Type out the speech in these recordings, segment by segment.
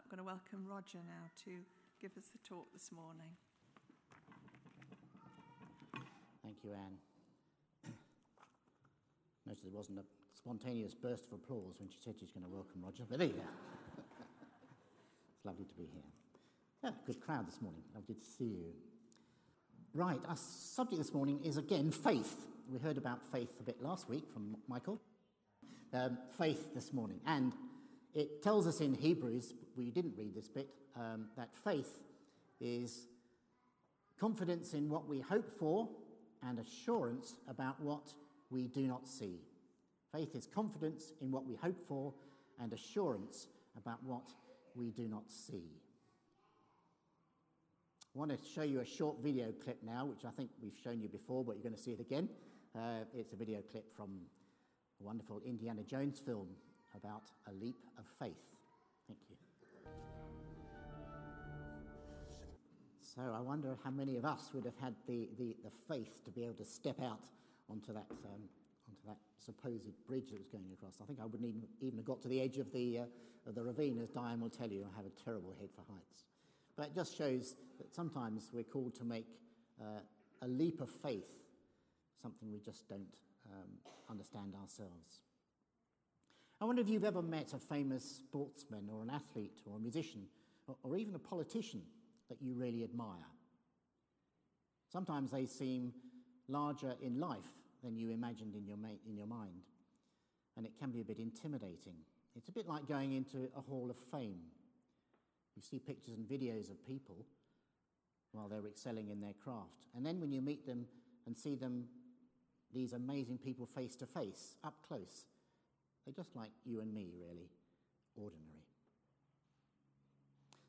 I'm going to welcome Roger now to give us the talk this morning. Thank you, Anne. Notice there wasn't a spontaneous burst of applause when she said she's going to welcome Roger, but there you go. it's lovely to be here. Yeah, good crowd this morning. Lovely to see you. Right, our subject this morning is again faith. We heard about faith a bit last week from Michael. Um, faith this morning. And it tells us in Hebrews, we didn't read this bit, um, that faith is confidence in what we hope for and assurance about what we do not see. Faith is confidence in what we hope for and assurance about what we do not see. I want to show you a short video clip now, which I think we've shown you before, but you're going to see it again. Uh, it's a video clip from a wonderful Indiana Jones film about a leap of faith. Thank you. So I wonder how many of us would have had the, the, the faith to be able to step out onto that, um, onto that supposed bridge that was going across. I think I wouldn't even, even have got to the edge of the, uh, of the ravine, as Diane will tell you. I have a terrible head for heights. But it just shows that sometimes we're called to make uh, a leap of faith, something we just don't um, understand ourselves. I wonder if you've ever met a famous sportsman or an athlete or a musician or, or even a politician that you really admire. Sometimes they seem larger in life than you imagined in your, ma- in your mind, and it can be a bit intimidating. It's a bit like going into a hall of fame. You see pictures and videos of people while they're excelling in their craft, and then when you meet them and see them, these amazing people face to face, up close, they're just like you and me, really, ordinary.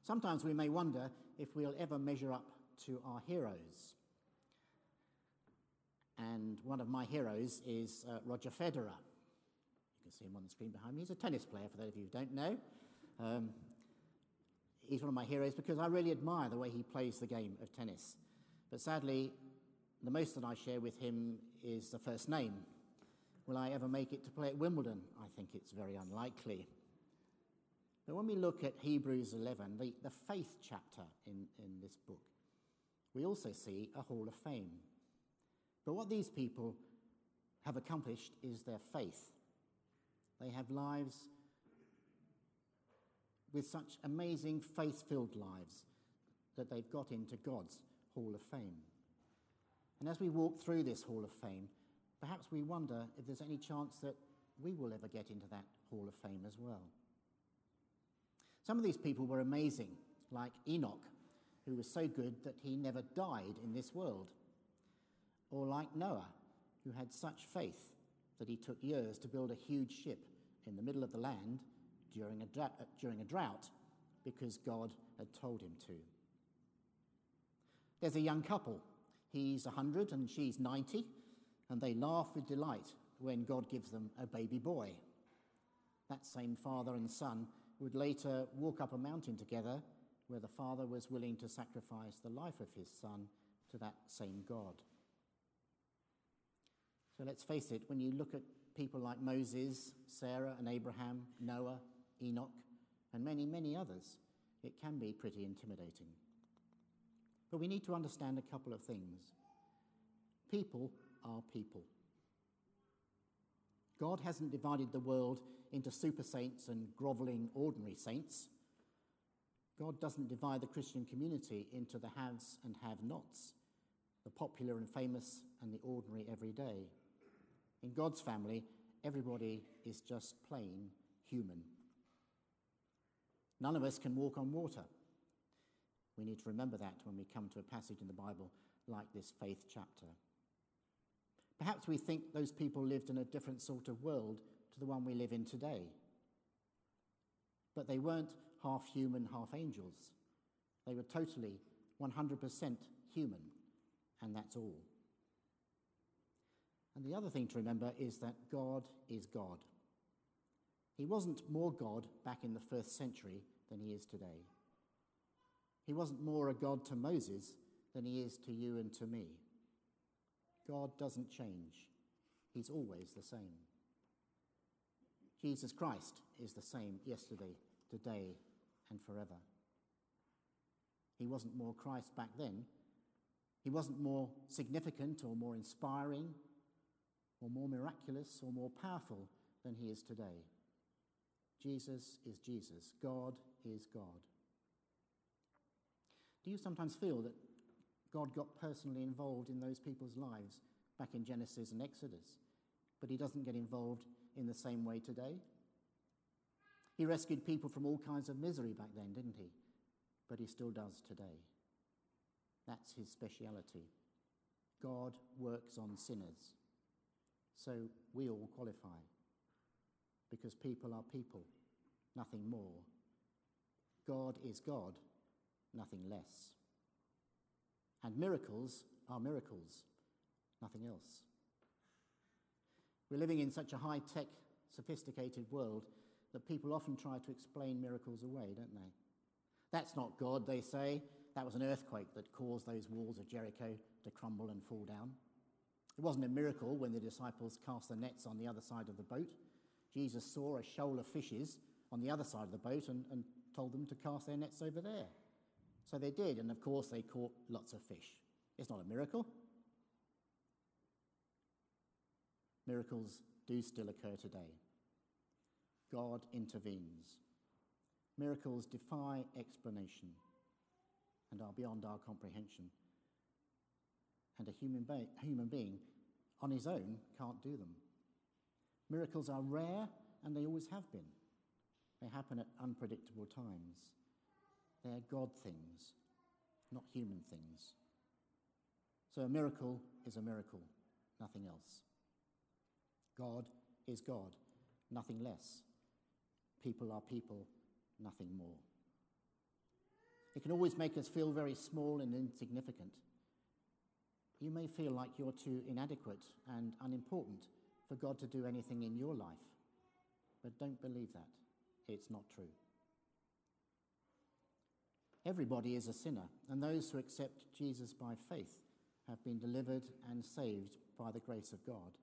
Sometimes we may wonder if we'll ever measure up to our heroes. And one of my heroes is uh, Roger Federer. You can see him on the screen behind me. He's a tennis player, for those of you who don't know. Um, he's one of my heroes because I really admire the way he plays the game of tennis. But sadly, the most that I share with him is the first name. Will I ever make it to play at Wimbledon? I think it's very unlikely. But when we look at Hebrews 11, the, the faith chapter in, in this book, we also see a hall of fame. But what these people have accomplished is their faith. They have lives with such amazing faith filled lives that they've got into God's hall of fame. And as we walk through this hall of fame, perhaps we wonder if there's any chance that we will ever get into that hall of fame as well. Some of these people were amazing, like Enoch, who was so good that he never died in this world, or like Noah, who had such faith that he took years to build a huge ship in the middle of the land during a, dra- uh, during a drought because God had told him to. There's a young couple. He's 100 and she's 90, and they laugh with delight when God gives them a baby boy. That same father and son would later walk up a mountain together where the father was willing to sacrifice the life of his son to that same God. So let's face it, when you look at people like Moses, Sarah, and Abraham, Noah, Enoch, and many, many others, it can be pretty intimidating. But we need to understand a couple of things. People are people. God hasn't divided the world into super saints and grovelling ordinary saints. God doesn't divide the Christian community into the haves and have nots, the popular and famous and the ordinary everyday. In God's family, everybody is just plain human. None of us can walk on water. We need to remember that when we come to a passage in the Bible like this faith chapter. Perhaps we think those people lived in a different sort of world to the one we live in today. But they weren't half human, half angels. They were totally 100% human, and that's all. And the other thing to remember is that God is God. He wasn't more God back in the first century than he is today. He wasn't more a God to Moses than he is to you and to me. God doesn't change, He's always the same. Jesus Christ is the same yesterday, today, and forever. He wasn't more Christ back then. He wasn't more significant or more inspiring or more miraculous or more powerful than he is today. Jesus is Jesus. God is God. Do you sometimes feel that God got personally involved in those people's lives back in Genesis and Exodus, but he doesn't get involved in the same way today? He rescued people from all kinds of misery back then, didn't he? But he still does today. That's his speciality. God works on sinners. So we all qualify because people are people, nothing more. God is God, nothing less. And miracles are miracles, nothing else. We're living in such a high tech, sophisticated world that people often try to explain miracles away, don't they? That's not God, they say. That was an earthquake that caused those walls of Jericho to crumble and fall down. It wasn't a miracle when the disciples cast the nets on the other side of the boat. Jesus saw a shoal of fishes on the other side of the boat and, and told them to cast their nets over there. So they did, and of course, they caught lots of fish. It's not a miracle. Miracles do still occur today. God intervenes. Miracles defy explanation and are beyond our comprehension. And a human, human being on his own can't do them. Miracles are rare and they always have been. They happen at unpredictable times. They are God things, not human things. So a miracle is a miracle, nothing else. God is God, nothing less. People are people, nothing more. It can always make us feel very small and insignificant. You may feel like you're too inadequate and unimportant for God to do anything in your life. But don't believe that. It's not true. Everybody is a sinner, and those who accept Jesus by faith have been delivered and saved by the grace of God.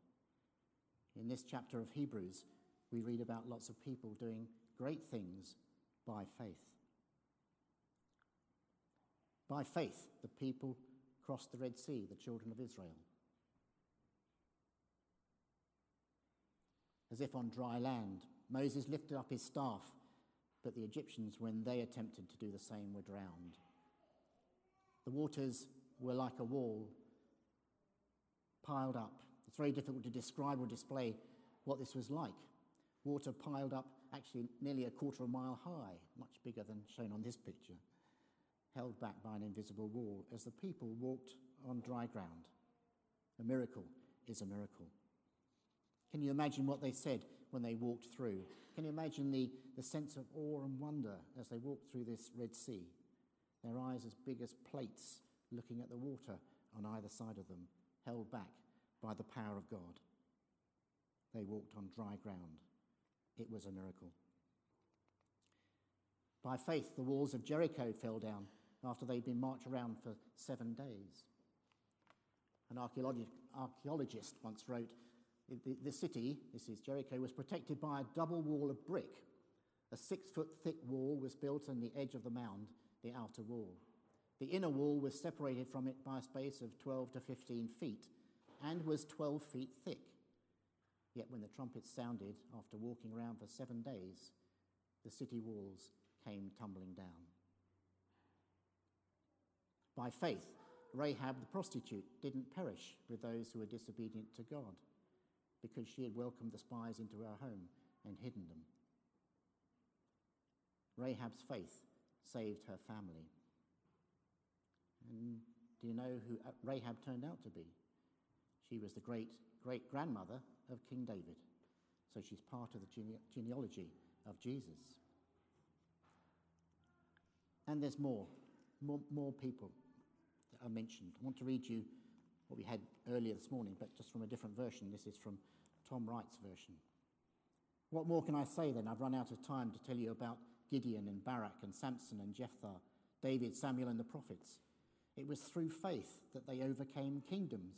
In this chapter of Hebrews, we read about lots of people doing great things by faith. By faith, the people crossed the Red Sea, the children of Israel. As if on dry land, Moses lifted up his staff, but the Egyptians, when they attempted to do the same, were drowned. The waters were like a wall piled up. It's very difficult to describe or display what this was like. Water piled up, actually nearly a quarter of a mile high, much bigger than shown on this picture, held back by an invisible wall as the people walked on dry ground. A miracle is a miracle. Can you imagine what they said when they walked through? Can you imagine the, the sense of awe and wonder as they walked through this Red Sea? Their eyes as big as plates looking at the water on either side of them, held back by the power of God. They walked on dry ground. It was a miracle. By faith, the walls of Jericho fell down after they'd been marched around for seven days. An archaeologist once wrote the, the city, this is Jericho, was protected by a double wall of brick. A six foot thick wall was built on the edge of the mound, the outer wall. The inner wall was separated from it by a space of 12 to 15 feet and was 12 feet thick. Yet when the trumpets sounded after walking around for seven days, the city walls came tumbling down. By faith, Rahab the prostitute didn't perish with those who were disobedient to God because she had welcomed the spies into her home and hidden them. Rahab's faith saved her family. And do you know who uh, Rahab turned out to be? She was the great great grandmother of King David. So she's part of the gene- genealogy of Jesus. And there's more, more, more people that are mentioned. I want to read you what we had earlier this morning, but just from a different version. This is from Tom Wright's version. What more can I say then? I've run out of time to tell you about Gideon and Barak and Samson and Jephthah, David, Samuel, and the prophets. It was through faith that they overcame kingdoms,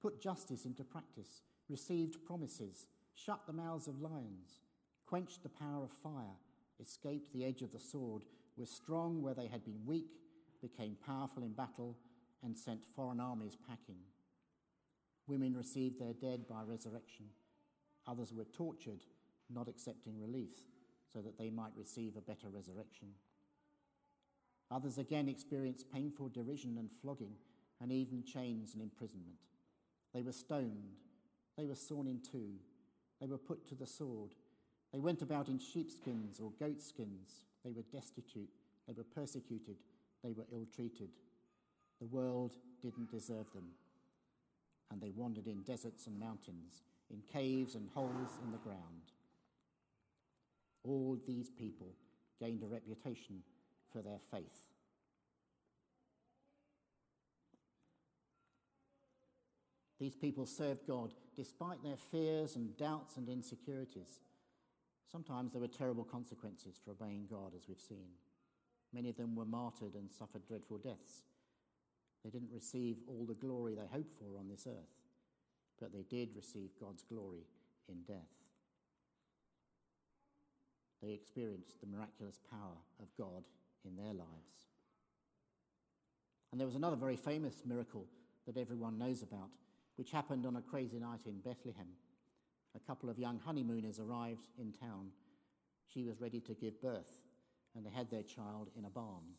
put justice into practice, received promises, shut the mouths of lions, quenched the power of fire, escaped the edge of the sword, were strong where they had been weak, became powerful in battle, and sent foreign armies packing. Women received their dead by resurrection. Others were tortured, not accepting relief, so that they might receive a better resurrection. Others again experienced painful derision and flogging, and even chains and imprisonment. They were stoned, they were sawn in two, they were put to the sword, they went about in sheepskins or goatskins, they were destitute, they were persecuted, they were ill treated. The world didn't deserve them, and they wandered in deserts and mountains, in caves and holes in the ground. All these people gained a reputation for their faith. These people served God despite their fears and doubts and insecurities. Sometimes there were terrible consequences for obeying God, as we've seen. Many of them were martyred and suffered dreadful deaths. They didn't receive all the glory they hoped for on this earth, but they did receive God's glory in death. They experienced the miraculous power of God in their lives. And there was another very famous miracle that everyone knows about, which happened on a crazy night in Bethlehem. A couple of young honeymooners arrived in town. She was ready to give birth, and they had their child in a barn.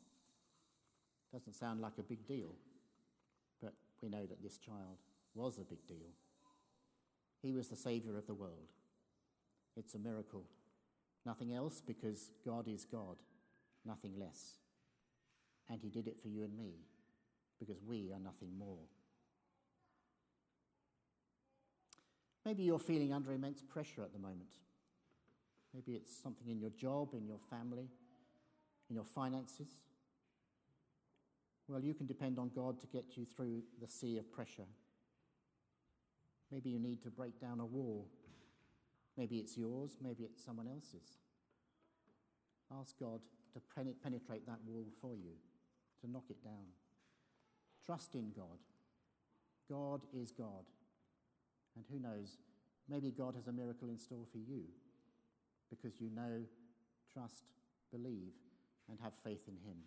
Doesn't sound like a big deal, but we know that this child was a big deal. He was the Saviour of the world. It's a miracle. Nothing else because God is God, nothing less. And He did it for you and me because we are nothing more. Maybe you're feeling under immense pressure at the moment. Maybe it's something in your job, in your family, in your finances. Well, you can depend on God to get you through the sea of pressure. Maybe you need to break down a wall. Maybe it's yours, maybe it's someone else's. Ask God to penetrate that wall for you, to knock it down. Trust in God. God is God. And who knows, maybe God has a miracle in store for you because you know, trust, believe, and have faith in Him.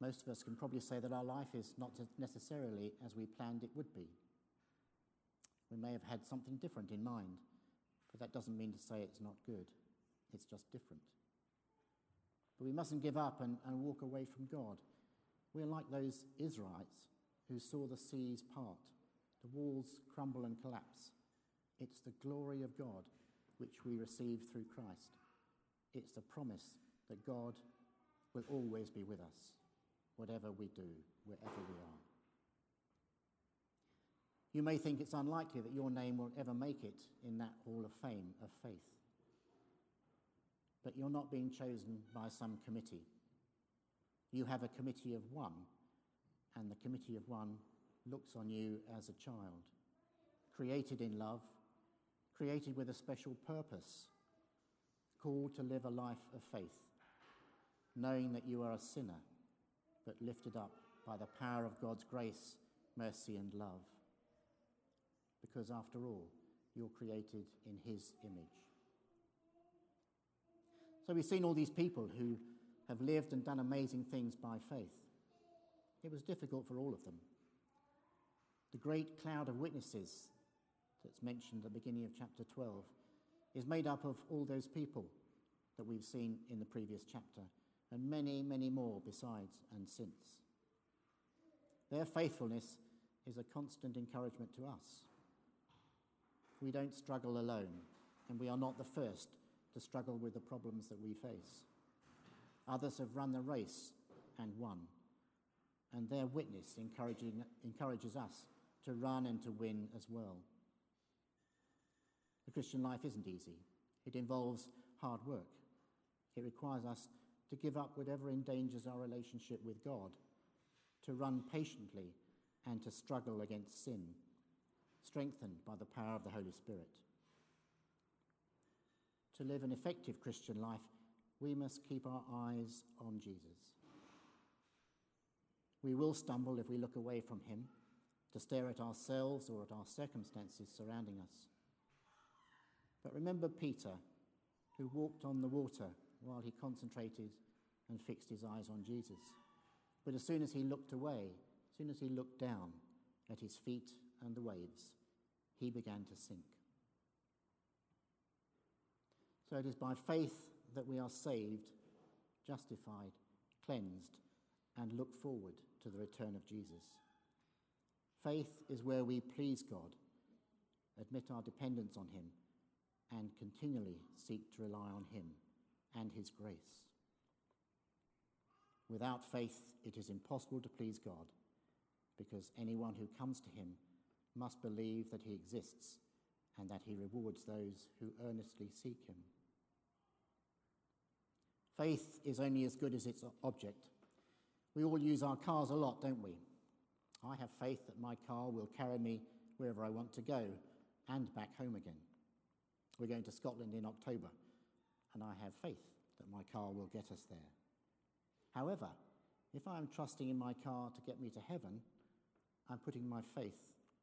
Most of us can probably say that our life is not necessarily as we planned it would be. We may have had something different in mind, but that doesn't mean to say it's not good. It's just different. But we mustn't give up and, and walk away from God. We're like those Israelites who saw the seas part, the walls crumble and collapse. It's the glory of God which we receive through Christ. It's the promise that God will always be with us, whatever we do, wherever we are. You may think it's unlikely that your name will ever make it in that hall of fame of faith. But you're not being chosen by some committee. You have a committee of one and the committee of one looks on you as a child, created in love, created with a special purpose, called to live a life of faith, knowing that you are a sinner, but lifted up by the power of God's grace, mercy, and love. Because after all, you're created in His image. So we've seen all these people who have lived and done amazing things by faith. It was difficult for all of them. The great cloud of witnesses that's mentioned at the beginning of chapter 12 is made up of all those people that we've seen in the previous chapter, and many, many more besides and since. Their faithfulness is a constant encouragement to us. We don't struggle alone, and we are not the first to struggle with the problems that we face. Others have run the race and won and their witness encourages us to run and to win as well. The Christian life isn't easy, it involves hard work. It requires us to give up whatever endangers our relationship with God, to run patiently, and to struggle against sin, strengthened by the power of the Holy Spirit. To live an effective Christian life, we must keep our eyes on Jesus. We will stumble if we look away from Him to stare at ourselves or at our circumstances surrounding us. But remember Peter who walked on the water while he concentrated and fixed his eyes on Jesus. But as soon as he looked away, as soon as he looked down at his feet and the waves, he began to sink. So it is by faith that we are saved, justified, cleansed, and look forward to the return of Jesus. Faith is where we please God, admit our dependence on Him, and continually seek to rely on Him and His grace. Without faith, it is impossible to please God, because anyone who comes to Him must believe that He exists and that He rewards those who earnestly seek Him. Faith is only as good as its object. We all use our cars a lot, don't we? I have faith that my car will carry me wherever I want to go and back home again. We're going to Scotland in October, and I have faith that my car will get us there. However, if I am trusting in my car to get me to heaven, I'm putting my faith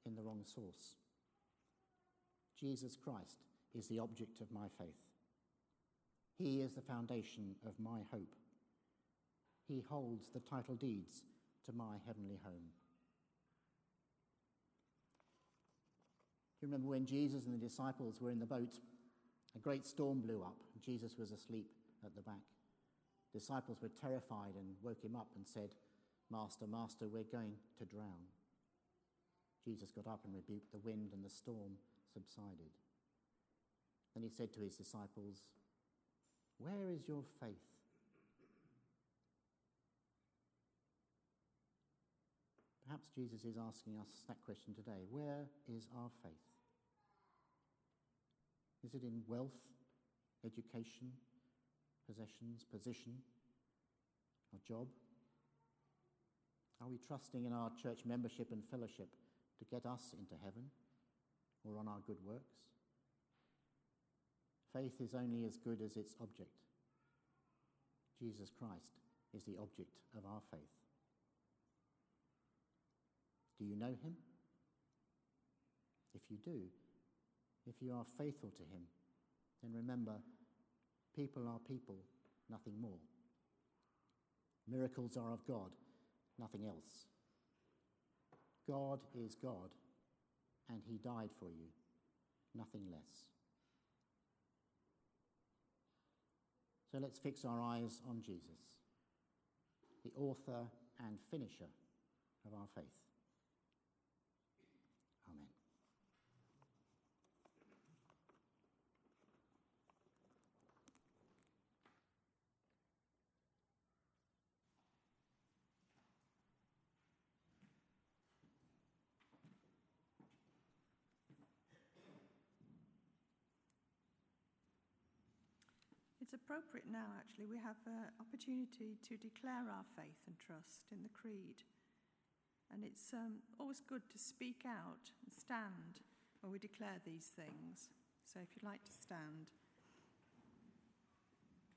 in the wrong source. Jesus Christ is the object of my faith. He is the foundation of my hope. He holds the title deeds to my heavenly home. You remember when Jesus and the disciples were in the boat, a great storm blew up, Jesus was asleep at the back. Disciples were terrified and woke him up and said, Master, Master, we're going to drown. Jesus got up and rebuked the wind, and the storm subsided. Then he said to his disciples, Where is your faith? Perhaps Jesus is asking us that question today. Where is our faith? Is it in wealth, education, possessions, position, our job? Are we trusting in our church membership and fellowship to get us into heaven or on our good works? Faith is only as good as its object. Jesus Christ is the object of our faith. Do you know him? If you do, if you are faithful to him, then remember people are people, nothing more. Miracles are of God, nothing else. God is God, and he died for you, nothing less. So let's fix our eyes on Jesus, the author and finisher of our faith. It's appropriate now, actually. We have an opportunity to declare our faith and trust in the Creed. And it's um, always good to speak out and stand when we declare these things. So if you'd like to stand.